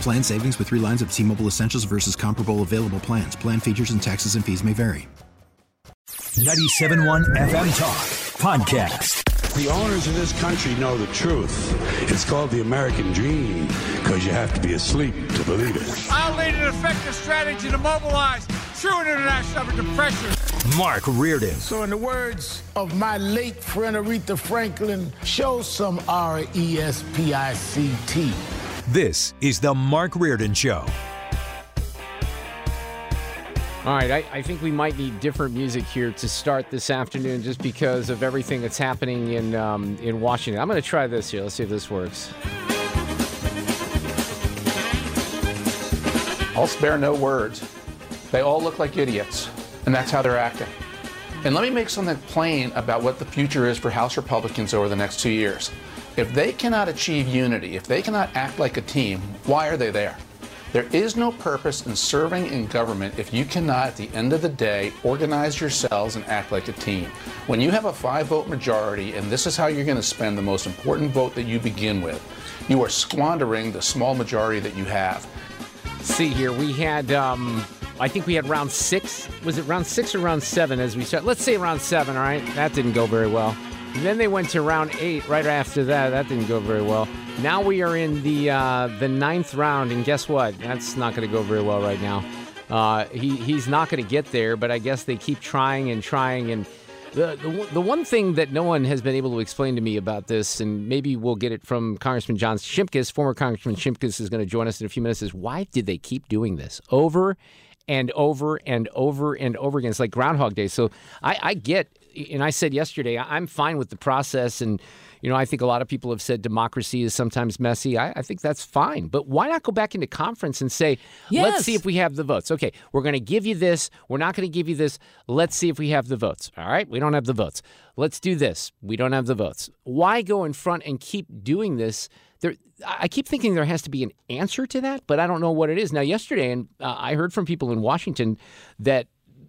Plan savings with three lines of T Mobile Essentials versus comparable available plans. Plan features and taxes and fees may vary. 97.1 FM Talk Podcast. The owners of this country know the truth. It's called the American dream because you have to be asleep to believe it. I'll lead an effective strategy to mobilize true international effort to pressure. Mark Reardon. So, in the words of my late friend Aretha Franklin, show some R E S P I C T. This is the Mark Reardon Show. All right, I, I, think we might need different music here to start this afternoon, just because of everything that's happening in um, in Washington. I'm going to try this here. Let's see if this works. I'll spare no words. They all look like idiots, and that's how they're acting. And let me make something plain about what the future is for House Republicans over the next two years. If they cannot achieve unity, if they cannot act like a team, why are they there? There is no purpose in serving in government if you cannot, at the end of the day, organize yourselves and act like a team. When you have a five vote majority, and this is how you're going to spend the most important vote that you begin with, you are squandering the small majority that you have. See here, we had, um, I think we had round six. Was it round six or round seven as we start? Let's say round seven, all right? That didn't go very well. Then they went to round eight right after that. That didn't go very well. Now we are in the uh, the ninth round, and guess what? That's not going to go very well right now. Uh, he he's not going to get there, but I guess they keep trying and trying. And the, the the one thing that no one has been able to explain to me about this, and maybe we'll get it from Congressman John Shimkus, former Congressman Shimkus is going to join us in a few minutes. Is why did they keep doing this over and over and over and over again? It's like Groundhog Day. So I, I get and I said yesterday, I'm fine with the process. And, you know, I think a lot of people have said democracy is sometimes messy. I, I think that's fine. But why not go back into conference and say, yes. let's see if we have the votes? Okay, we're going to give you this. We're not going to give you this. Let's see if we have the votes. All right, we don't have the votes. Let's do this. We don't have the votes. Why go in front and keep doing this? I keep thinking there has to be an answer to that, but I don't know what it is. Now, yesterday, and uh, I heard from people in Washington that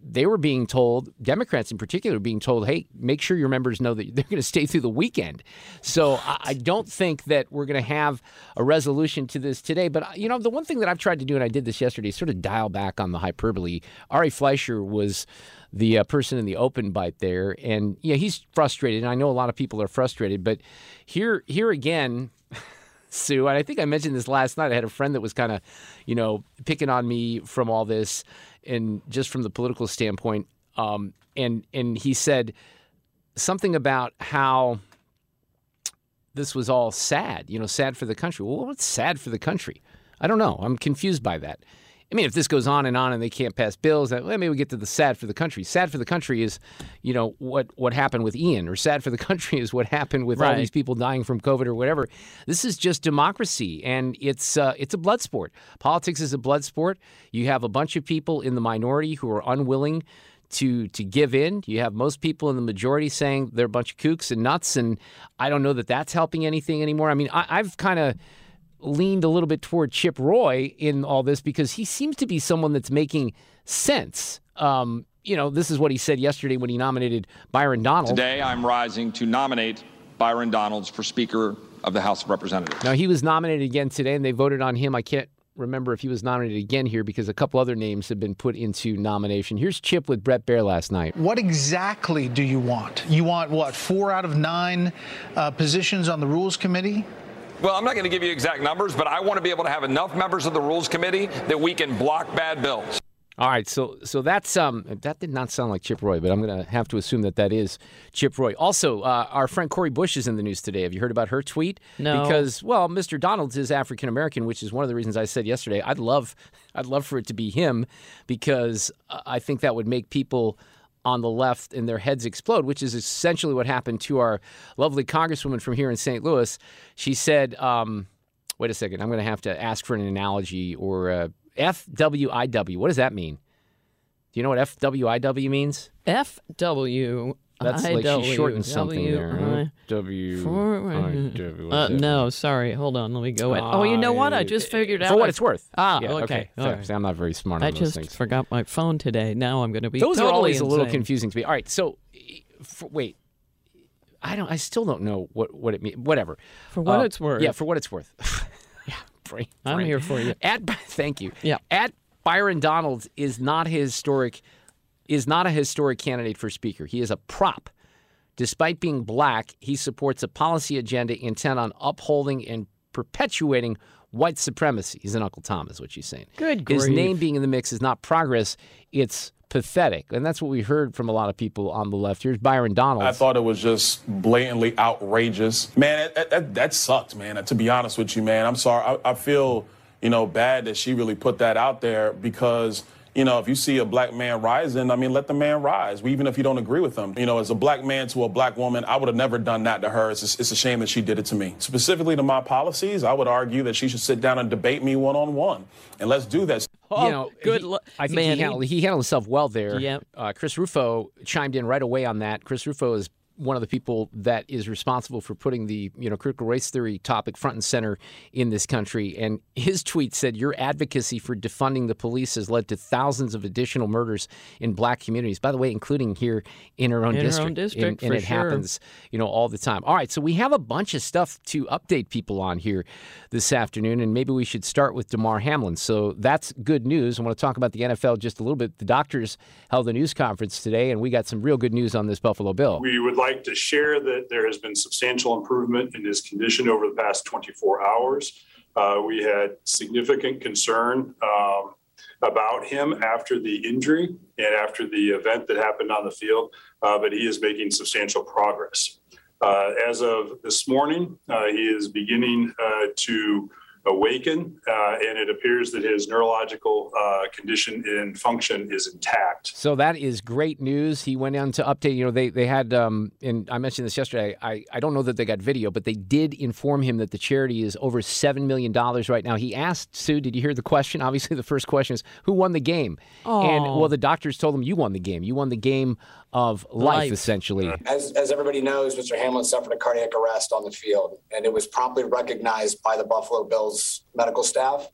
they were being told, Democrats in particular, being told, hey, make sure your members know that they're going to stay through the weekend. So I don't think that we're going to have a resolution to this today. But, you know, the one thing that I've tried to do, and I did this yesterday, sort of dial back on the hyperbole. Ari Fleischer was the uh, person in the open bite there. And, yeah, he's frustrated. And I know a lot of people are frustrated. But here, here again, Sue, and I think I mentioned this last night. I had a friend that was kind of, you know, picking on me from all this and just from the political standpoint. Um, and and he said something about how this was all sad, you know, sad for the country. Well, what's sad for the country? I don't know. I'm confused by that. I mean, if this goes on and on and they can't pass bills, well, maybe we get to the sad for the country. Sad for the country is, you know, what what happened with Ian, or sad for the country is what happened with right. all these people dying from COVID or whatever. This is just democracy, and it's uh, it's a blood sport. Politics is a blood sport. You have a bunch of people in the minority who are unwilling to to give in. You have most people in the majority saying they're a bunch of kooks and nuts, and I don't know that that's helping anything anymore. I mean, I, I've kind of leaned a little bit toward Chip Roy in all this because he seems to be someone that's making sense. Um, you know, this is what he said yesterday when he nominated Byron Donalds. Today, I'm rising to nominate Byron Donalds for Speaker of the House of Representatives. Now, he was nominated again today, and they voted on him. I can't remember if he was nominated again here because a couple other names have been put into nomination. Here's Chip with Bret Baier last night. What exactly do you want? You want what? Four out of nine uh, positions on the Rules Committee? Well, I'm not going to give you exact numbers, but I want to be able to have enough members of the Rules Committee that we can block bad bills. All right, so so that's um that did not sound like Chip Roy, but I'm going to have to assume that that is Chip Roy. Also, uh, our friend Cori Bush is in the news today. Have you heard about her tweet? No. Because well, Mr. Donalds is African American, which is one of the reasons I said yesterday I'd love I'd love for it to be him because I think that would make people on the left and their heads explode, which is essentially what happened to our lovely congresswoman from here in St. Louis. She said, um, "Wait a second, I'm going to have to ask for an analogy or." Uh, FWIW. What does that mean? Do you know what FWIW means? FW. That's like she shortened IW, something there. W- FWIW. Uh, no, sorry. Hold on. Let me go. in. oh, you know what? I just figured out. For what I- it's worth. Ah, Yeah, okay. fair. right. See, I'm not very smart I on those just things. forgot my phone today. Now I'm going to be. Those are totally always a little confusing to me. All right, so for, wait, I don't. I still don't know what what it means. Whatever. For what Uh, it's worth. Yeah, for what it's worth. yeah, brain, I'm here for you. At thank you. Yeah. At Byron Donalds is not his historic. Is not a historic candidate for speaker. He is a prop. Despite being black, he supports a policy agenda intent on upholding and perpetuating white supremacy. He's an Uncle Tom, is what she's saying. Good His name being in the mix is not progress, it's pathetic. And that's what we heard from a lot of people on the left. Here's Byron Donalds. I thought it was just blatantly outrageous. Man, that, that, that sucked, man. To be honest with you, man, I'm sorry. I, I feel, you know, bad that she really put that out there because, you know, if you see a black man rising, I mean, let the man rise, even if you don't agree with him. You know, as a black man to a black woman, I would have never done that to her. It's, just- it's a shame that she did it to me. Specifically to my policies, I would argue that she should sit down and debate me one on one. And let's do that. Oh, you know, good he- lu- I think man, he, he- handled, he handled himself well there. Yep. Uh, Chris Rufo chimed in right away on that. Chris Rufo is one of the people that is responsible for putting the you know critical race theory topic front and center in this country. And his tweet said, "Your advocacy for defunding the police has led to thousands of additional murders in black communities. By the way, including here in our own In our district. own district, and, and it sure. happens you know all the time. All right, so we have a bunch of stuff to update people on here this afternoon, and maybe we should start with Damar Hamlin. So that's good news. I want to talk about the NFL just a little bit. The doctors held a news conference today, and we got some real good news on this Buffalo Bill. We would like to share that there has been substantial improvement in his condition over the past 24 hours. Uh, we had significant concern um, about him after the injury and after the event that happened on the field, uh, but he is making substantial progress. Uh, as of this morning, uh, he is beginning uh, to awaken, uh, and it appears that his neurological uh, condition and function is intact. So that is great news. He went on to update. You know, they they had, um, and I mentioned this yesterday. I, I don't know that they got video, but they did inform him that the charity is over seven million dollars right now. He asked Sue, "Did you hear the question?" Obviously, the first question is, "Who won the game?" And Oh. well, the doctors told him, "You won the game. You won the game of life, Life. essentially." As, as everybody knows, Mr. Hamlin suffered a cardiac arrest on the field, and it was promptly recognized by the Buffalo Bills medical staff,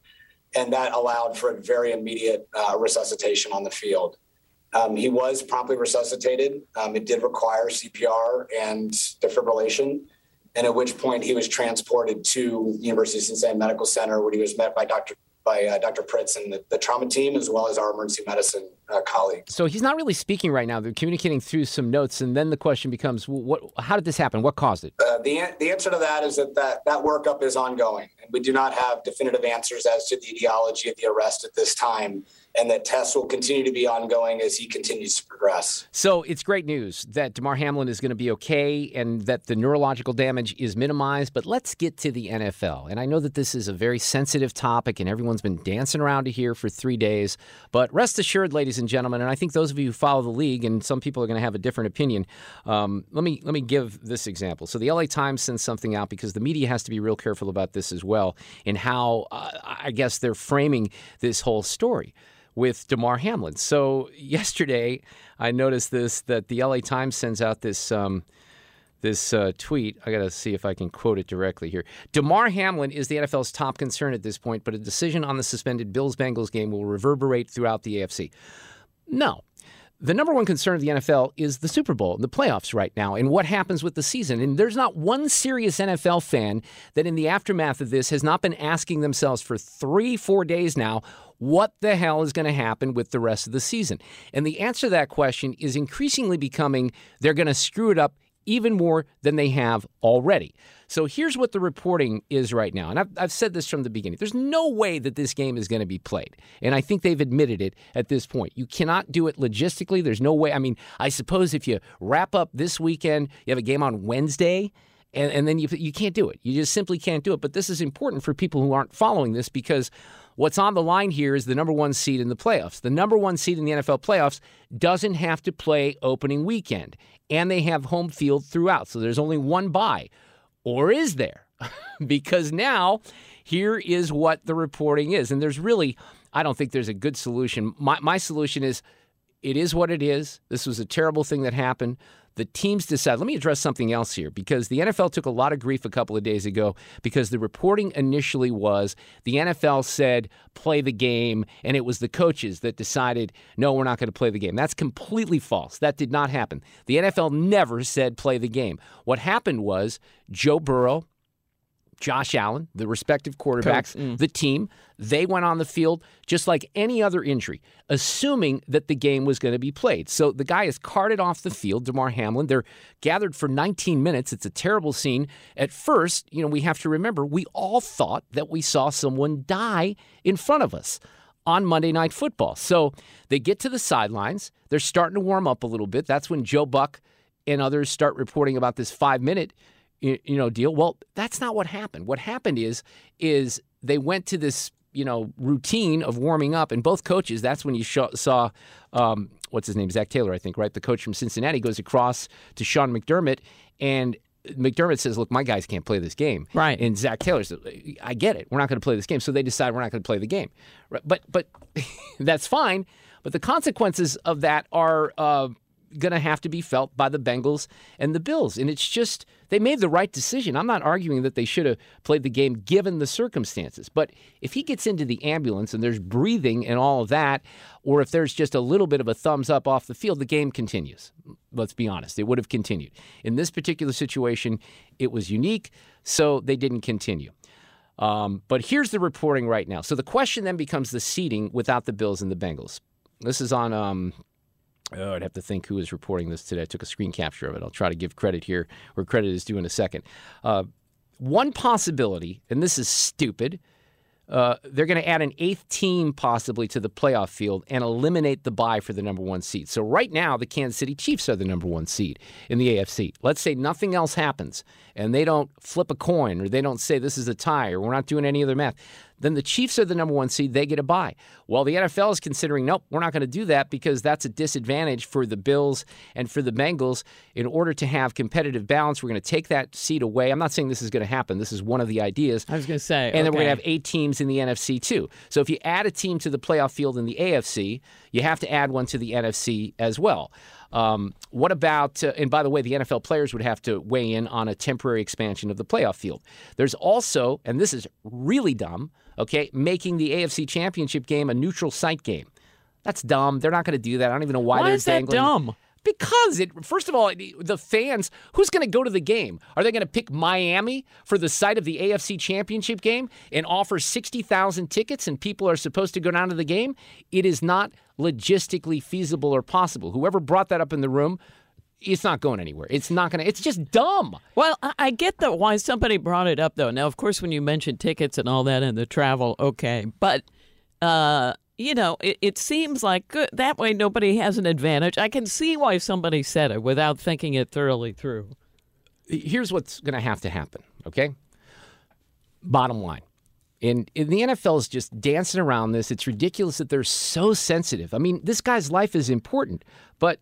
and that allowed for a very immediate uh, resuscitation on the field. Um, he was promptly resuscitated. Um, it did require CPR and defibrillation, and at which point he was transported to University of Cincinnati Medical Center, where he was met by Dr. by uh, Dr. Pritts and the, the trauma team, as well as our emergency medicine uh, colleagues. So he's not really speaking right now. They're communicating through some notes, and then the question becomes, "What? How did this happen? What caused it?" Uh, the, the answer to that is that, that that workup is ongoing, and we do not have definitive answers as to the etiology of the arrest at this time, and that tests will continue to be ongoing as he continues to progress. So it's great news that Damar Hamlin is going to be okay and that the neurological damage is minimized. But let's get to the NFL. And I know that this is a very sensitive topic and everyone's been dancing around to here for three days. But rest assured, ladies and gentlemen, and I think those of you who follow the league, and some people are going to have a different opinion. Um, let me let me give this example. So the LA Times sends something out because the media has to be real careful about this as well, in how uh, I guess they're framing this whole story with Damar Hamlin. So yesterday, I noticed this that the LA Times sends out this um, this uh, tweet. I got to see if I can quote it directly here. Damar Hamlin is the NFL's top concern at this point, but a decision on the suspended Bills Bengals game will reverberate throughout the AFC. No. The number one concern of the NFL is the Super Bowl, the playoffs right now, and what happens with the season. And there's not one serious NFL fan that, in the aftermath of this, has not been asking themselves for three, four days now, what the hell is going to happen with the rest of the season? And the answer to that question is increasingly becoming they're going to screw it up even more than they have already. So here's what the reporting is right now. And I've, I've said this from the beginning. There's no way that this game is going to be played. And I think they've admitted it at this point. You cannot do it logistically. There's no way. I mean, I suppose if you wrap up this weekend, you have a game on Wednesday. And, and then you, you can't do it. You just simply can't do it. But this is important for people who aren't following this because what's on the line here is the number one seed in the playoffs. The number one seed in the NFL playoffs doesn't have to play opening weekend, and they have home field throughout. So there's only one bye. Or is there? because now here is what the reporting is. And there's really, I don't think there's a good solution. My, my solution is it is what it is. This was a terrible thing that happened the teams decide. Let me address something else here because the NFL took a lot of grief a couple of days ago because the reporting initially was the NFL said play the game, and it was the coaches that decided, no, we're not going to play the game. That's completely false. That did not happen. The NFL never said play the game. What happened was Joe Burrow Josh Allen, the respective quarterbacks, mm. the team, they went on the field just like any other injury, assuming that the game was going to be played. So the guy is carted off the field, Damar Hamlin. They're gathered for 19 minutes. It's a terrible scene. At first, you know, we have to remember we all thought that we saw someone die in front of us on Monday Night Football. So they get to the sidelines. They're starting to warm up a little bit. That's when Joe Buck and others start reporting about this five minute you know deal. Well, that's not what happened. What happened is is they went to this you know routine of warming up, and both coaches. That's when you saw um, what's his name, Zac Taylor, I think, right? The coach from Cincinnati goes across to Sean McDermott, and McDermott says, "Look, my guys can't play this game." Right. And Zac Taylor says, "I get it. We're not going to play this game." So they decide we're not going to play the game. Right? But but that's fine. But the consequences of that are uh, going to have to be felt by the Bengals and the Bills. And it's just, they made the right decision. I'm not arguing that they should have played the game given the circumstances. But if he gets into the ambulance and there's breathing and all of that, or if there's just a little bit of a thumbs up off the field, the game continues. Let's be honest, it would have continued. In this particular situation, it was unique, so they didn't continue. Um, but here's the reporting right now. So the question then becomes the seating without the Bills and the Bengals. This is on um, Oh, I'd have to think who is reporting this today. I took a screen capture of it. I'll try to give credit here where credit is due in a second. Uh, one possibility, and this is stupid, uh, they're going to add an eighth team possibly to the playoff field and eliminate the bye for the number one seed. So right now, the Kansas City Chiefs are the number one seed in the AFC. Let's say nothing else happens and they don't flip a coin or they don't say this is a tie or we're not doing any other math then the Chiefs are the number one seed. They get a bye. Well, the NFL is considering, nope, we're not going to do that because that's a disadvantage for the Bills and for the Bengals. In order to have competitive balance, we're going to take that seat away. I'm not saying this is going to happen. This is one of the ideas. I was going to say. And okay. then we're going to have eight teams in the NFC too. So if you add a team to the playoff field in the AFC, you have to add one to the NFC as well. Um, what about, uh, and by the way, the NFL players would have to weigh in on a temporary expansion of the playoff field. There's also, and this is really dumb, okay, making the AFC Championship game a neutral site game. That's dumb. They're not going to do that. I don't even know why, why they're is dangling. that dumb? Because it, first of all, the fans, who's going to go to the game? Are they going to pick Miami for the site of the AFC Championship game and offer 60,000 tickets and people are supposed to go down to the game? It is not logistically feasible or possible. Whoever brought that up in the room, it's not going anywhere. It's not going to, it's just dumb. Well, I get that why somebody brought it up, though. Now, of course, when you mention tickets and all that and the travel, okay. But, uh, you know, it, it seems like good. that way nobody has an advantage. I can see why somebody said it without thinking it thoroughly through. Here's what's going to have to happen, okay? Bottom line. And, and, the NFL is just dancing around this. It's ridiculous that they're so sensitive. I mean, this guy's life is important, but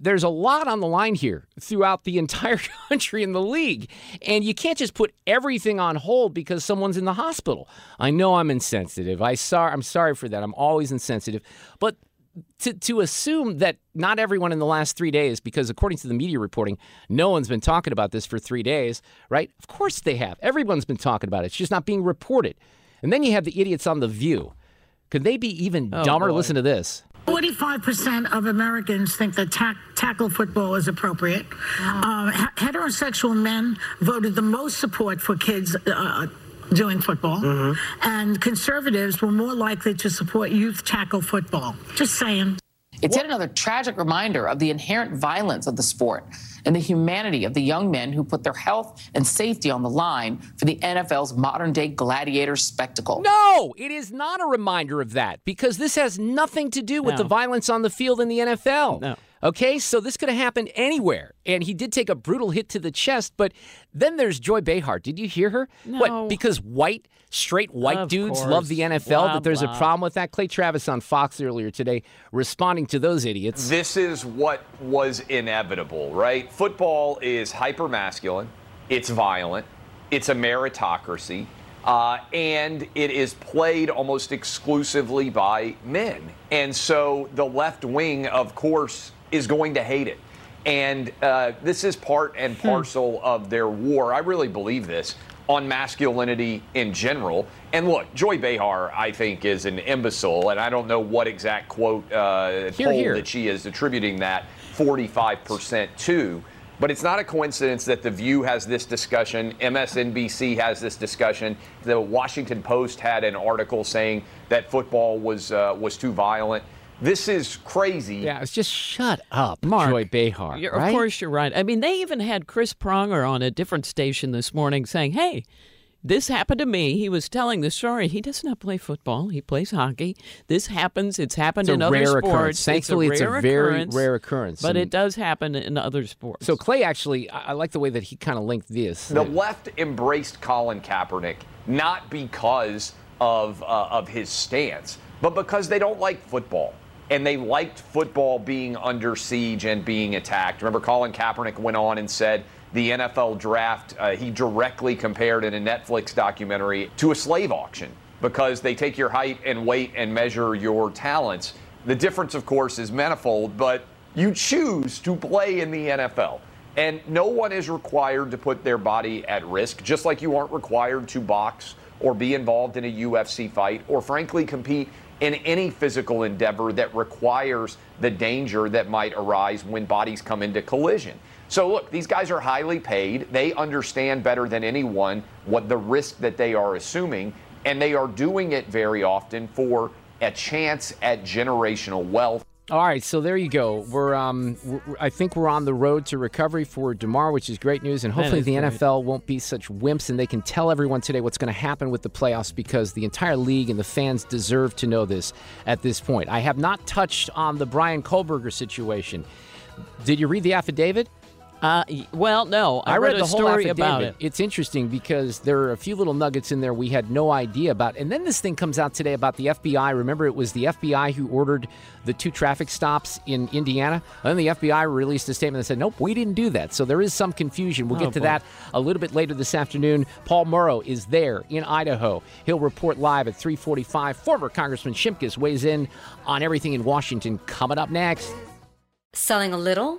there's a lot on the line here throughout the entire country in the league. And you can't just put everything on hold because someone's in the hospital. I know I'm insensitive. I sorry, I'm sorry for that. I'm always insensitive. But to, to assume that not everyone in the last three days, because according to the media reporting, no one's been talking about this for three days, right? Of course they have. Everyone's been talking about it. It's just not being reported. And then you have the idiots on The View. Could they be even oh, dumber? Boy. Listen to this. 45% of Americans think that tack, tackle football is appropriate. Uh, heterosexual men voted the most support for kids uh, doing football. Mm-hmm. And conservatives were more likely to support youth tackle football. Just saying. It's yet another tragic reminder of the inherent violence of the sport. And the humanity of the young men who put their health and safety on the line for the NFL's modern day gladiator spectacle. No, it is not a reminder of that because this has nothing to do with No. the violence on the field in the NFL. No. Okay, so this could have happened anywhere. And he did take a brutal hit to the chest, but then there's Joy Behar. Did you hear her? No. What? Because white, straight white Of dudes course. love the NFL, Blah, that there's a problem with that? Clay Travis on Fox earlier today responding to those idiots. This is what was inevitable, right? Football is hyper masculine, it's violent, it's a meritocracy, uh, and it is played almost exclusively by men. And so the left wing, of course, is going to hate it. And uh, this is part and parcel of their war. I really believe this on masculinity in general. And look, Joy Behar, I think, is an imbecile, and I don't know what exact quote uh, Here, poll here. that she is attributing that 45% to. But it's not a coincidence that The View has this discussion, MSNBC has this discussion, the Washington Post had an article saying that football was uh, was too violent. This is crazy. Yeah, it's just shut up, Mark, Joy Behar. You're- right? Of course, you're right. I mean, they even had Chris Pronger on a different station this morning saying, hey, this happened to me. He was telling the story. He does not play football. He plays hockey. This happens. It's happened It's a in other rare sports. occurrence. Thankfully, it's a rare very rare occurrence. But And- it does happen in other sports. So Clay actually, I, I like the way that he kind of linked this. The left embraced Colin Kaepernick not because of uh, of his stance, but because they don't like football. And they liked football being under siege and being attacked. Remember, Colin Kaepernick went on and said the NFL draft, uh, he directly compared in a Netflix documentary to a slave auction because they take your height and weight and measure your talents. The difference, of course, is manifold, but you choose to play in the NFL. And no one is required to put their body at risk, just like you aren't required to box or be involved in a UFC fight or, frankly, compete in any physical endeavor that requires the danger that might arise when bodies come into collision. So, look, these guys are highly paid. They understand better than anyone what the risk that they are assuming, and they are doing it very often for a chance at generational wealth. All right, so there you go. We're, um, we're, I think we're on the road to recovery for Damar, which is great news, and hopefully the great. NFL won't be such wimps, and they can tell everyone today what's going to happen with the playoffs because the entire league and the fans deserve to know this at this point. I have not touched on the Bryan Kohberger situation. Did you read the affidavit? Uh, well, no. I, read, a the whole story affidavit. about it. It's interesting because there are a few little nuggets in there we had no idea about. And then this thing comes out today about the FBI. Remember, it was the FBI who ordered the two traffic stops in Indiana. And then the FBI released a statement that said, nope, we didn't do that. So there is some confusion. We'll Oh, get to boy. that a little bit later this afternoon. Paul Morrow is there in Idaho. He'll report live at 345. Former Congressman Shimkus weighs in on everything in Washington coming up next. Selling a little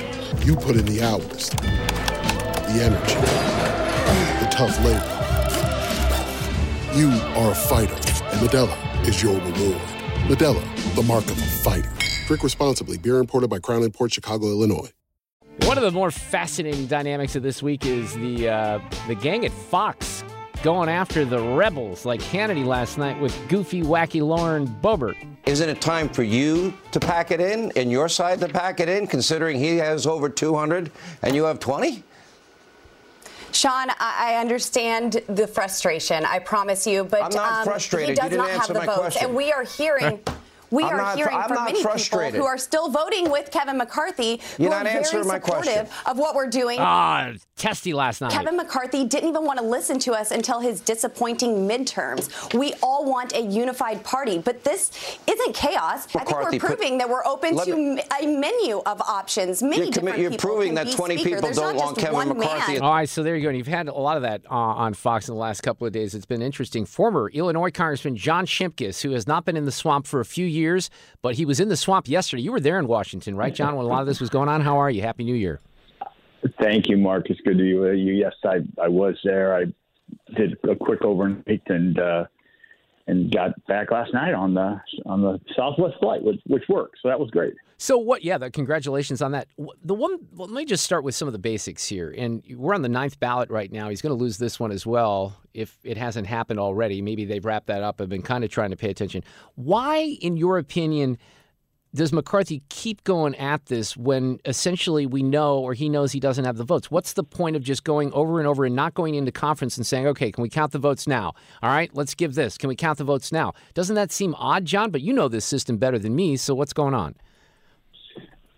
You put in the hours, the energy, the tough labor. You are a fighter, and Modelo is your reward. Modelo, the mark of a fighter. Drink responsibly. Beer imported by Crown Imports Chicago, Illinois. One of the more fascinating dynamics of this week is the uh, the gang at Fox going after the rebels like Hannity last night with goofy, wacky Lauren Boebert. Isn't it time for you to pack it in and your side to pack it in, considering he has over 200 and you have 20? Sean, I understand the frustration. I promise you, but I'm not um, frustrated. he does You didn't not have the votes, question. and we are hearing. We I'm are not- hearing I'm from many frustrated. people who are still voting with Kevin McCarthy, who You're are not answering very my question. supportive of what we're doing. Ah, testy last night. Kevin McCarthy didn't even want to listen to us until his disappointing midterms. We all want a unified party, but this isn't chaos. I think McCarthy we're put- proving that we're open to me- a menu of options. Many You're, commi- different you're people proving that 20 speaker. people There's don't want Kevin McCarthy. Man. All right, so there you go. And you've had a lot of that uh, on Fox in the last couple of days. It's been interesting. Former Illinois Congressman John Shimkus, who has not been in the swamp for a few years, but he was in the swamp yesterday. You were there in Washington, right, John, when a lot of this was going on? How are you? Happy New Year. Thank you, Mark. It's good to be with you. Yes, I I was there. I did a quick overnight and uh, and got back last night on the on the Southwest flight, which which worked. So that was great. So what? Yeah, the, congratulations on that. The one. Well, let me just start with some of the basics here. And we're on the ninth ballot right now. He's going to lose this one as well if it hasn't happened already. Maybe they've wrapped that up. I've been kind of trying to pay attention. Why, in your opinion, does McCarthy keep going at this when essentially we know or he knows he doesn't have the votes? What's the point of just going over and over and not going into conference and saying, okay, can we count the votes now? All right, let's give this. Can we count the votes now? Doesn't that seem odd, John? But you know this system better than me, so what's going on?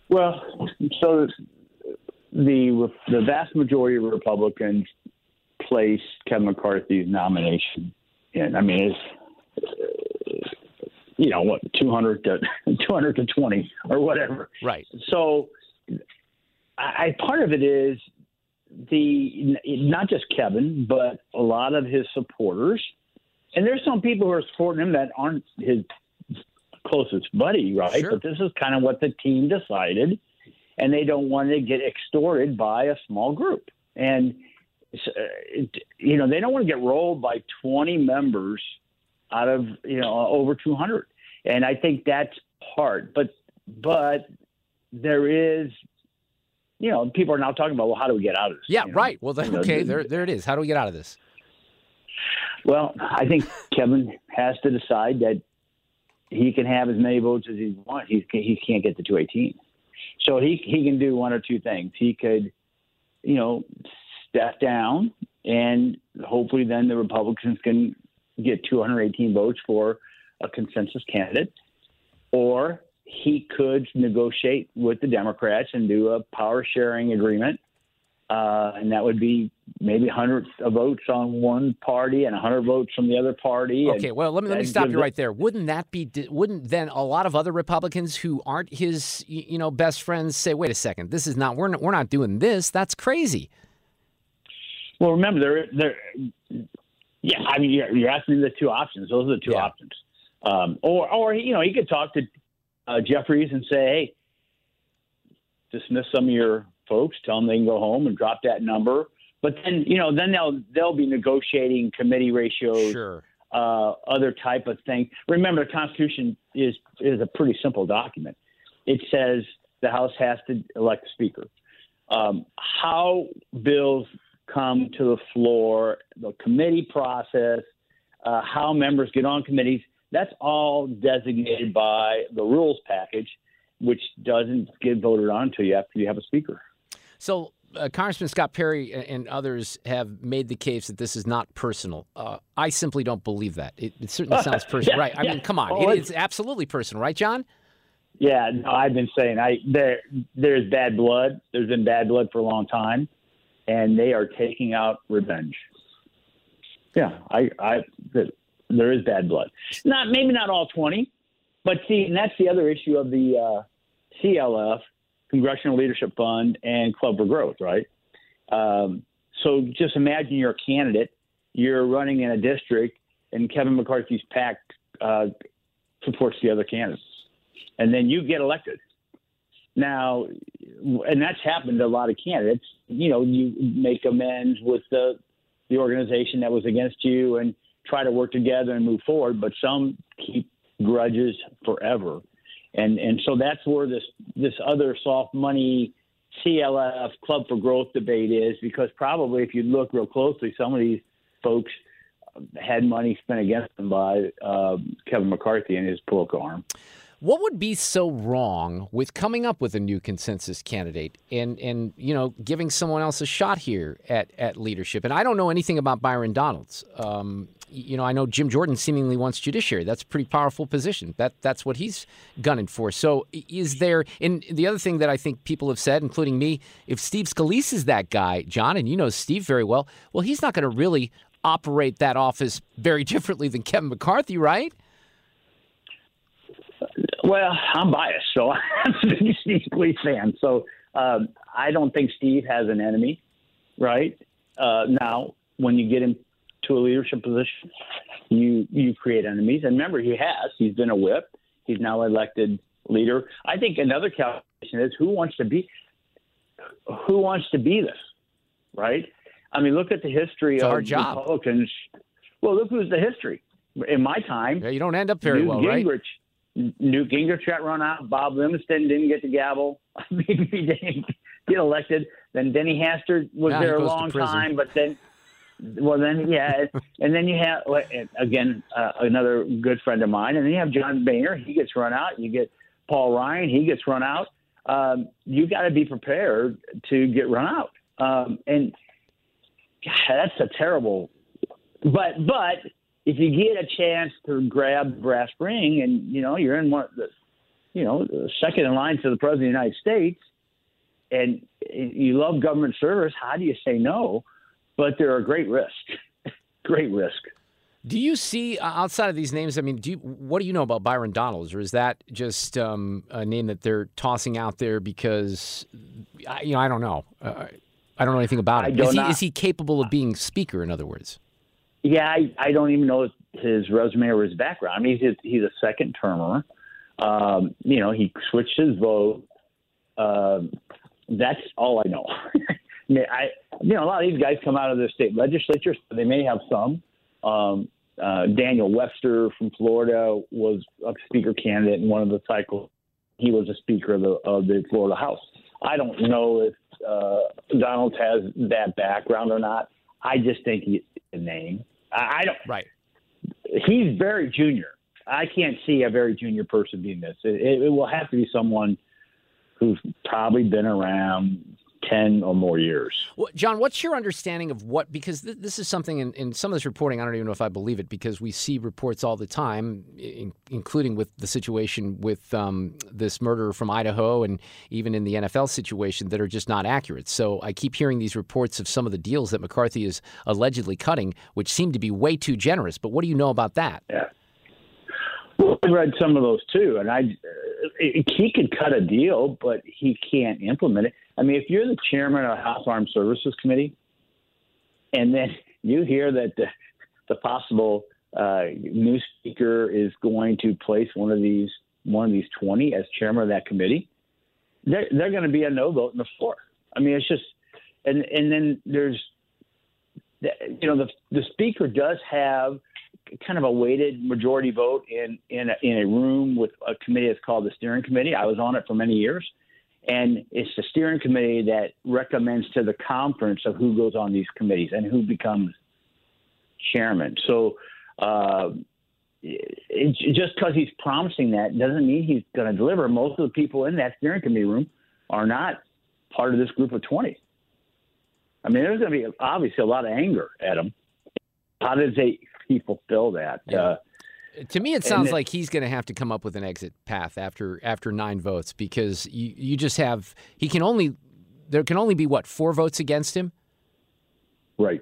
Well, so the the vast majority of Republicans placed Kevin McCarthy's nomination in. I mean, it's you know what, two hundred to two hundred to twenty or whatever. Right. So, I, part of it is the not just Kevin, but a lot of his supporters, and there's some people who are supporting him that aren't his closest buddy, right? Sure. But this is kind of what the team decided, and they don't want to get extorted by a small group. And uh, it, you know they don't want to get rolled by 20 members out of you know uh, over 200, and I think that's part. But but there is. You know, people are now talking about, well, how do we get out of this? Yeah, You know? right. Well, then, okay, there, there it is. How do we get out of this? Well, I think Kevin has to decide that he can have as many votes as he wants. He he can't get the 218, so he he can do one or two things. He could, you know, step down, and hopefully then the Republicans can get 218 votes for a consensus candidate, or he could negotiate with the Democrats and do a power sharing agreement uh, and that would be maybe 100 votes on one party and 100 votes from the other party. and Okay, well, let me let me stop you right there. Wouldn't that be? Wouldn't then a lot of other Republicans who aren't his, you know, best friends say, "Wait a second, this is not. We're not, we're not doing this. That's crazy." Well, remember, there, there. Yeah, I mean, you're, you're asking me the two options. Those are the two options. Um, or, or you know, you could talk to uh, Jeffries and say, "Hey, dismiss some of your folks. Tell them they can go home and drop that number." But then, you know, then they'll they'll be negotiating committee ratios, sure. uh, other type of thing. Remember, the Constitution is is a pretty simple document. It says the House has to elect a speaker. Um, how bills come to the floor, the committee process, uh, how members get on committees, that's all designated by the rules package, which doesn't get voted on until you after you have a speaker. So, uh, Congressman Scott Perry and others have made the case that this is not personal. Uh, I simply don't believe that. It, it certainly sounds personal, Yeah, right? I yeah. mean, come on, Oh, it it's- absolutely personal, right, John? Yeah, no, I've been saying I there there's bad blood. There's been bad blood for a long time, and they are taking out revenge. Yeah, I, I there is bad blood. Not maybe not all twenty, but see, and that's the other issue of the uh, CLF, Congressional Leadership Fund, and Club for Growth, right? Um, so just imagine you're a candidate, you're running in a district, and Kevin McCarthy's PAC uh, supports the other candidates, and then you get elected. Now, and that's happened to a lot of candidates. You know, you make amends with the the organization that was against you and try to work together and move forward. But some keep grudges forever, and and so that's where this this other soft money CLF Club for Growth debate is because probably if you look real closely, some of these folks had money spent against them by uh, Kevin McCarthy and his political arm. What would be so wrong with coming up with a new consensus candidate and and you know giving someone else a shot here at at leadership? And I don't know anything about Byron Donalds. Um, you know, I know Jim Jordan seemingly wants judiciary. That's a pretty powerful position. That that's what he's gunning for. So is there? And the other thing that I think people have said, including me, if Steve Scalise is that guy, John, and you know Steve very well, well, he's not going to really operate that office very differently than Kevin McCarthy, right? Well, I'm biased, so I'm a big Steve Scalise fan. So um, I don't think Steve has an enemy, right? Uh, now, when you get him to a leadership position, you you create enemies. And remember, he has. He's been a whip. He's now elected leader. I think another calculation is who wants to be who wants to be this, right? I mean, look at the history it's of Republicans. Well, look who's the history. In my time, yeah, you don't end up very well, Gingrich, right? Newt Gingrich got run out. Bob Livingston didn't get the gavel. Maybe he didn't get elected. Then Denny Hastert was Now there a long time, but then, well, then yeah, and then you have again uh, another good friend of mine, and then you have John Boehner. He gets run out. You get Paul Ryan. He gets run out. Um, you got to be prepared to get run out. Um, and God, that's a terrible. But but if you get a chance to grab the brass ring, and you know you're in one of the, you know, second in line to the president of the United States, and you love government service, how do you say no? But there are great risk. great risk. Do you see outside of these names? I mean, do you, what do you know about Byron Donalds, or is that just um, a name that they're tossing out there because I- you know I don't know. Uh, I don't know anything about I him. Is he, is he capable of being speaker? In other words, Yeah, I, I don't even know his resume or his background. I mean, he's he's a second termer. Um, you know, he switched his vote. Um, that's all I know. I, mean, I, you know, a lot of these guys come out of the state legislatures. They may have some. Um, uh, Daniel Webster from Florida was a speaker candidate in one of the cycles. He was a speaker of the of the Florida House. I don't know if uh, Donald has that background or not. I just think he's a name. I, don't. Right. He's very junior. I can't see a very junior person being this. It, it, it will have to be someone who's probably been around ten or more years. well, John, what's your understanding of what? Because th- this is something in, in some of this reporting. I don't even know if I believe it because we see reports all the time, in, including with the situation with um, this murderer from Idaho, and even in the NFL situation that are just not accurate. So I keep hearing these reports of some of the deals that McCarthy is allegedly cutting, which seem to be way too generous. But what do you know about that? Yeah. Well, I read some of those too, and I it, he could cut a deal, but he can't implement it. I mean, if you're the chairman of the House Armed Services Committee, and then you hear that the the possible uh, new speaker is going to place one of these one of these twenty as chairman of that committee, they're they're going to be a no vote on the floor. I mean, it's just, and and then there's, you know, the the speaker does have kind of a weighted majority vote in in a, in a room with a committee that's called the steering committee. I was on it for many years, and it's the steering committee that recommends to the conference of who goes on these committees and who becomes chairman. So. Uh, it, just because he's promising that doesn't mean he's going to deliver. Most of the people in that steering committee room are not part of this group of 20. I mean, there's going to be obviously a lot of anger at him. How does they he fulfill that? Uh, To me, it sounds it- like he's going to have to come up with an exit path after after nine votes because you you just have he can only there can only be what four votes against him. Right.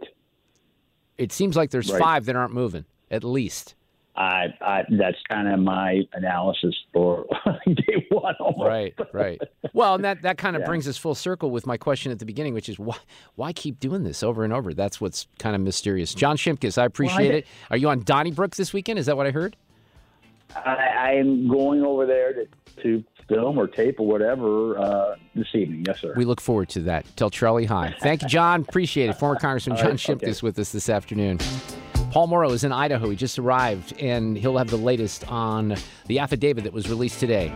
It seems like there's Right. five that aren't moving at least. I, I that's kind of my analysis for day one. Almost. Right, right. Well, and that, that kind of Yeah. brings us full circle with my question at the beginning, which is why why keep doing this over and over? That's what's kind of mysterious. John Shimkus, I appreciate Well, I- it. Are you on Donnybrook this weekend? Is that what I heard? I, I'm going over there to, to film or tape or whatever uh, this evening. Yes, sir. We look forward to that. Tell Charlie hi. Thank you, John. Appreciate it. Former Congressman John right, Shimkus okay. with us this afternoon. Paul Mauro is in Idaho. He just arrived, and he'll have the latest on the affidavit that was released today.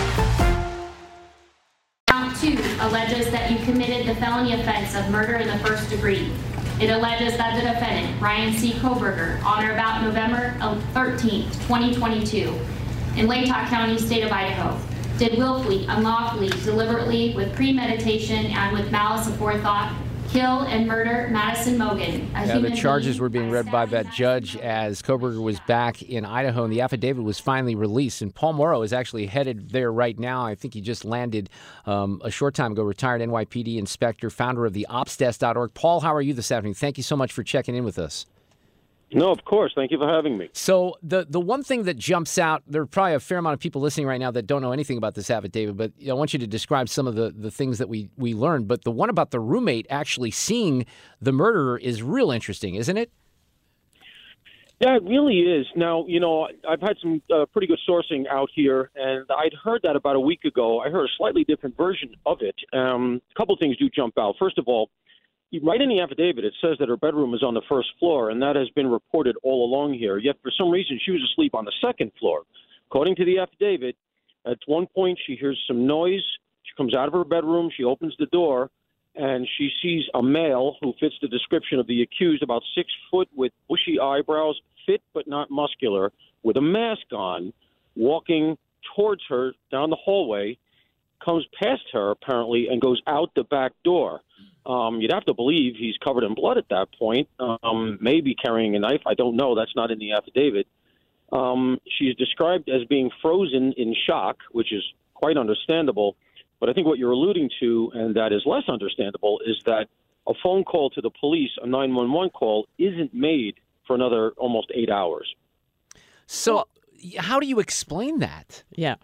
Count two alleges that you committed the felony offense of murder in the first degree. It alleges that the defendant, Bryan C. Kohberger, on or about November 13, 2022, in Latah County, state of Idaho, did willfully, unlawfully, deliberately, with premeditation, and with malice aforethought, kill and murder Madison Mogen, Yeah, the charges were being read by that judge as Kohberger was back in Idaho, and the affidavit was finally released. And Paul Mauro is actually headed there right now. I think he just landed um, a short time ago, retired NYPD inspector, founder of the OpsDesk.org. Paul, how are you this afternoon? Thank you so much for checking in with us. No, of course. Thank you for having me. So the the one thing that jumps out, there are probably a fair amount of people listening right now that don't know anything about this affidavit, but I want you to describe some of the, the things that we, we learned. But the one about the roommate actually seeing the murderer is real interesting, isn't it? Yeah, it really is. Now, you know, I've had some uh, pretty good sourcing out here, and I'd heard that about a week ago. I heard a slightly different version of it. Um, a couple things do jump out. First of all, right in the affidavit, it says that her bedroom is on the first floor, and that has been reported all along here. Yet, for some reason, she was asleep on the second floor. According to the affidavit, at one point she hears some noise. She comes out of her bedroom. She opens the door, and she sees a male who fits the description of the accused, about six foot with bushy eyebrows, fit but not muscular, with a mask on, walking towards her down the hallway, comes past her apparently, and goes out the back door. Um, you'd have to believe he's covered in blood at that point, um, maybe carrying a knife. I don't know. That's not in the affidavit. Um, she's described as being frozen in shock, which is quite understandable. But I think what you're alluding to, and that is less understandable, is that a phone call to the police, a 911 call, isn't made for another almost eight hours. So, how do you explain that? Yeah.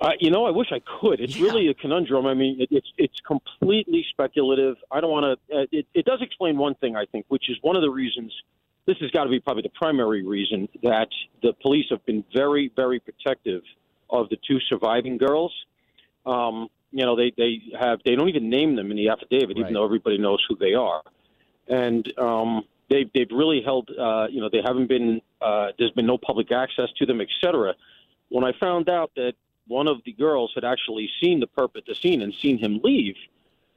Uh, you know, I wish I could. It's really a conundrum. I mean, it, it's it's completely speculative. I don't want to. Uh, it, it does explain one thing, I think, which is one of the reasons. This has got to be probably the primary reason that the police have been very, very protective of the two surviving girls. Um, you know, they they have they don't even name them in the affidavit, even though everybody knows who they are, and um, they've they've really held. Uh, you know, they haven't been. Uh, there's been no public access to them, etc. When I found out that one of the girls had actually seen the perp at the scene and seen him leave,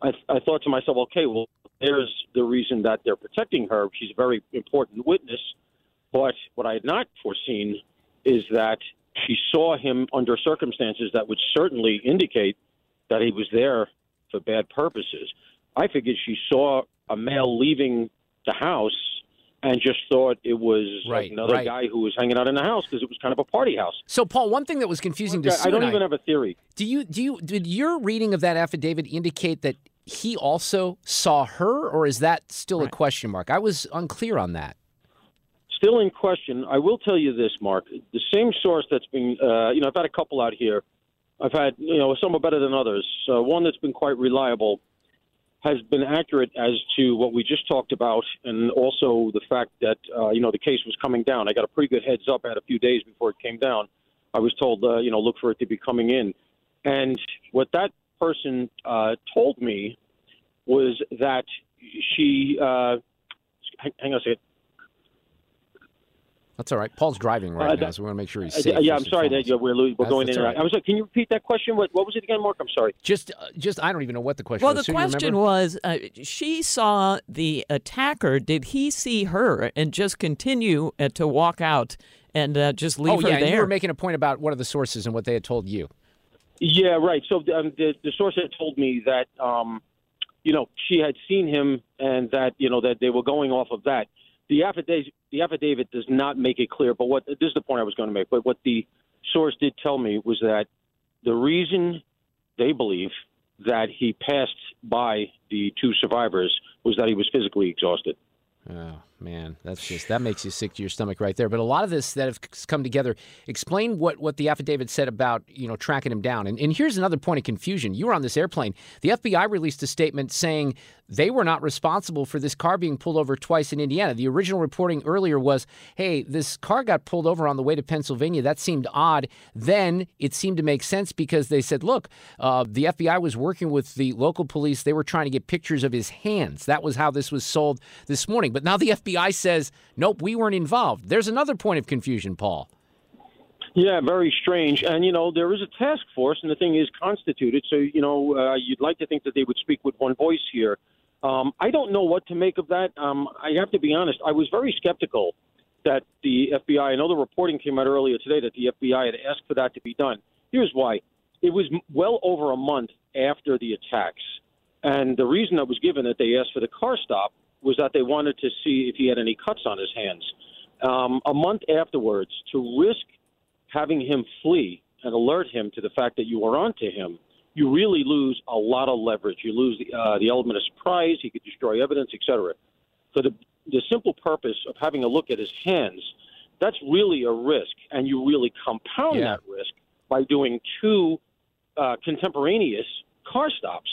I, I thought to myself, okay, well, there's the reason that they're protecting her. She's a very important witness. But what I had not foreseen is that she saw him under circumstances that would certainly indicate that he was there for bad purposes. I figured she saw a male leaving the house and just thought it was Right, another right. guy who was hanging out in the house because it was kind of a party house. So, Paul, one thing that was confusing to say, I don't even have a theory. Do you do you did your reading of that affidavit indicate that he also saw her, or is that still a question mark? I was unclear on that. Still in question. I will tell you this, Mark. The same source that's been, uh, you know, I've had a couple out here. I've had, you know, some are better than others. Uh, one that's been quite reliable has been accurate as to what we just talked about, and also the fact that, uh, you know, the case was coming down. I got a pretty good heads up. Had a few days before it came down. I was told, uh, you know, look for it to be coming in. And what that person uh, told me was that she, uh, hang on a second. That's all right. Paul's driving right Uh, now, so we want to make sure he's Uh, safe. yeah, I'm sorry that foremost. we're, lo- we're That's- going in and right. I was like, can you repeat that question? What, what was it again, Mark? I'm sorry. Just, uh, just I don't even know what the question was. Well, was. the Sue, question was uh, she saw the attacker. Did he see her and just continue uh, to walk out and uh, just leave oh, her yeah, and there? you were making a point about what are the sources and what they had told you. Yeah, right. So um, the the source had told me that um, you know she had seen him and that you know that they were going off of that. The affidavit the affidavit does not make it clear, but what this is the point I was going to make. But what the source did tell me was that the reason they believe that he passed by the two survivors was that he was physically exhausted. Oh man, that's just that makes you sick to your stomach right there. But a lot of this that have come together. Explain what what the affidavit said about you know tracking him down. And, and here's another point of confusion. You were on this airplane. The FBI released a statement saying they were not responsible for this car being pulled over twice in Indiana. The original reporting earlier was, hey, this car got pulled over on the way to Pennsylvania. That seemed odd. Then it seemed to make sense because they said, look, uh, the FBI was working with the local police. They were trying to get pictures of his hands. That was how this was sold this morning. But now the FBI says, nope, we weren't involved. There's another point of confusion, Paul. Yeah, very strange. And you know, there is a task force, and the thing is constituted. So you know, uh, you'd like to think that they would speak with one voice here. Um, I don't know what to make of that. Um, I have to be honest. I was very skeptical that the FBI. I know the reporting came out earlier today that the FBI had asked for that to be done. Here's why: it was well over a month after the attacks, and the reason that was given that they asked for the car stop was that they wanted to see if he had any cuts on his hands. Um, a month afterwards, to risk having him flee and alert him to the fact that you are onto him, you really lose a lot of leverage. You lose the, uh, the element of surprise. He could destroy evidence, etc. For the the simple purpose of having a look at his hands, that's really a risk, and you really compound Yeah. that risk by doing two uh, contemporaneous car stops.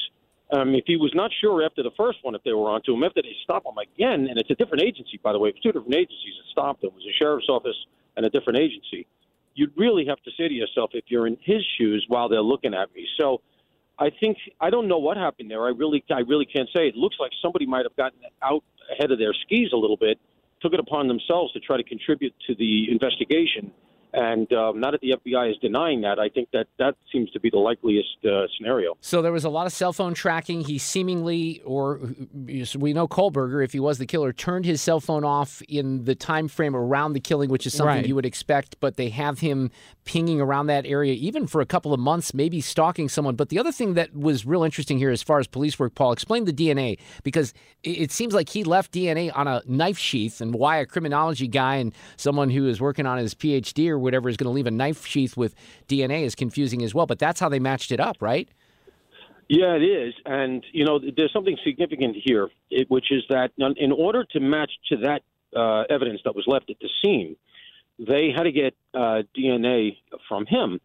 Um, if he was not sure after the first one if they were onto him, after they stop him again, and it's a different agency, by the way, it's two different agencies that stopped him. It was a sheriff's office and a different agency. You'd really have to say to yourself, if you're in his shoes while they're looking at me. So, I think I don't know what happened there. I really, I really can't say. It looks like somebody might have gotten out ahead of their skis a little bit, took it upon themselves to try to contribute to the investigation. And um, not that the FBI is denying that. I think that that seems to be the likeliest uh, scenario. So there was a lot of cell phone tracking. He seemingly, or we know Kohberger, if he was the killer, turned his cell phone off in the time frame around the killing, which is something Right. you would expect. But they have him pinging around that area, even for a couple of months, maybe stalking someone. But the other thing that was real interesting here, as far as police work, Paul, explain the DNA because it, seems like he left DNA on a knife sheath, and why a criminology guy and someone who is working on his PhD or whatever is going to leave a knife sheath with DNA is confusing as well. But that's how they matched it up, right? Yeah, it is, and you know, there's something significant here, which is that in order to match to that uh, evidence that was left at the scene, they had to get uh, DNA from him.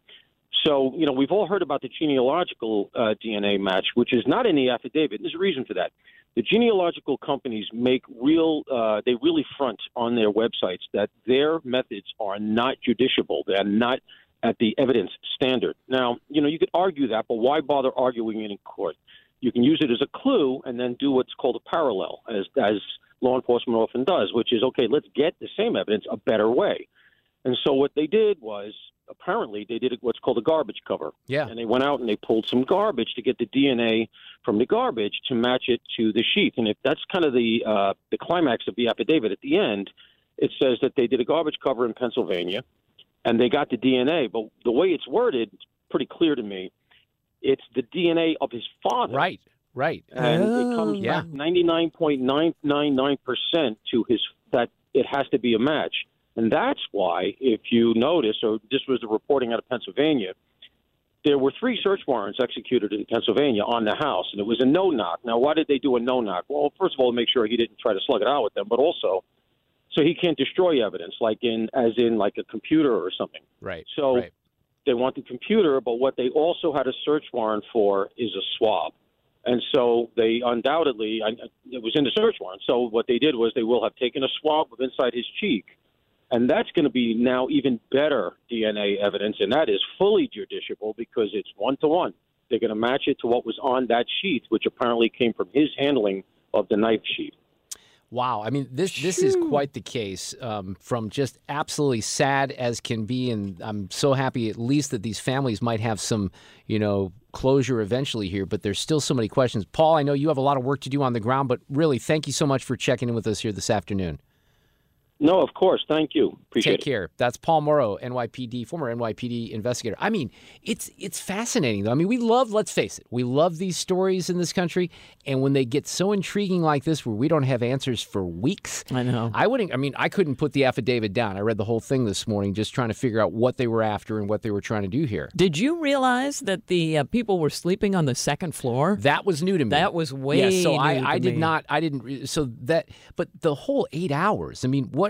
So, you know, we've all heard about the genealogical uh, DNA match, which is not in the affidavit. There's a reason for that. The genealogical companies make real, uh, they really front on their websites that their methods are not judiciable. They're not at the evidence standard. Now, you know, you could argue that, but why bother arguing it in court? You can use it as a clue and then do what's called a parallel, as, as law enforcement often does, which is okay, let's get the same evidence a better way. And so what they did was apparently they did what's called a garbage cover. Yeah. And they went out and they pulled some garbage to get the DNA from the garbage to match it to the sheath. And if that's kind of the uh, the climax of the affidavit at the end, it says that they did a garbage cover in Pennsylvania and they got the DNA. But the way it's worded, it's pretty clear to me. It's the DNA of his father. Right. Right. And it comes Yeah. back 99.999% to his that it has to be a match. And that's why, if you notice, or this was the reporting out of Pennsylvania, there were three search warrants executed in Pennsylvania on the house, and it was a no knock. Now, why did they do a no knock? Well, first of all, to make sure he didn't try to slug it out with them, but also so he can't destroy evidence, like in as in like a computer or something. Right. So right. they want the computer, but what they also had a search warrant for is a swab. And so they undoubtedly, I, it was in the search warrant. So what they did was they will have taken a swab of inside his cheek, and that's going to be now even better DNA evidence, and that is fully judiciable because it's one to one. They're going to match it to what was on that sheath, which apparently came from his handling of the knife sheath. Wow, I mean this this is quite the case. Um, from just absolutely sad as can be, and I'm so happy at least that these families might have some, you know, closure eventually here. But there's still so many questions. Paul, I know you have a lot of work to do on the ground, but really, thank you so much for checking in with us here this afternoon. No, of course. Thank you. Appreciate Take care. That's Paul Mauro, NYPD, former NYPD investigator. I mean, it's it's fascinating though. I mean, we love, let's face it, we love these stories in this country, and when they get so intriguing like this, where we don't have answers for weeks, I know. I wouldn't. I mean, I couldn't put the affidavit down. I read the whole thing this morning, just trying to figure out what they were after and what they were trying to do here. Did you realize that the uh, people were sleeping on the second floor? That was new to me. That was way yeah. So new I, to I did me. not. I didn't. So that, but the whole eight hours. I mean, what?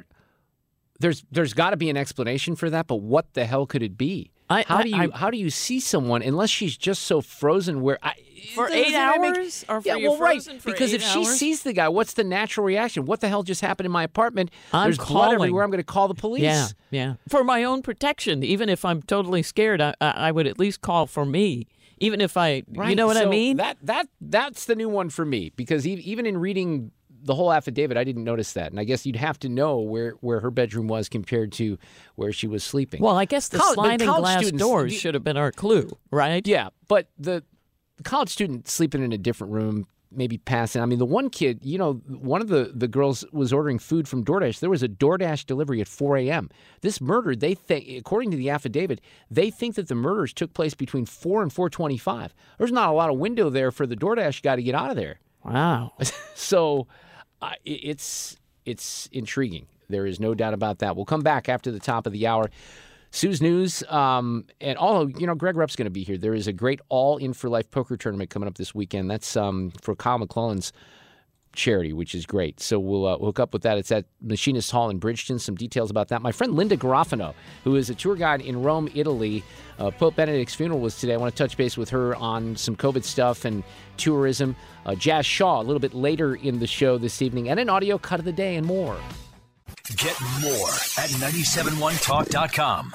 There's there's got to be an explanation for that. But what the hell could it be? I- how I- do you I- how do you see someone unless she's just so frozen where I, For doesn't eight that make- hours? Or for yeah, you well, right. for Because eight if she sees the guy, what's the natural reaction? What the hell just happened in my apartment? I'm There's blood everywhere. I'm going to call the police. Yeah, yeah. For my own protection, even if I'm totally scared, I, I I would at least call for me. Even if I, you know what I mean? That that that's the new one for me because e- even in reading the whole affidavit, I didn't notice that, and I guess you'd have to know where where her bedroom was compared to where she was sleeping. Well, I guess the College- sliding glass students- doors should have been our clue, right? Yeah, but the college student sleeping in a different room, maybe passing. I mean, the one kid, you know, one of the, the girls was ordering food from DoorDash. There was a DoorDash delivery at 4 a.m. This murder, they think, according to the affidavit, they think that the murders took place between 4 and 4:25. There's not a lot of window there for the DoorDash guy to get out of there. Wow. so uh, it's it's intriguing. There is no doubt about that. We'll come back after the top of the hour. Sue's News, um, and all you know, Greg Rupp's going to be here. There is a great All In for Life poker tournament coming up this weekend. That's um, for Kyle McClellan's charity, which is great. So we'll uh, hook up with that. It's at Machinist Hall in Bridgeton. Some details about that. My friend Linda Garofano, who is a tour guide in Rome, Italy. Uh, Pope Benedict's funeral was today. I want to touch base with her on some COVID stuff and tourism. Uh, Jazz Shaw a little bit later in the show this evening, and an audio cut of the day and more. Get more at 971talk.com.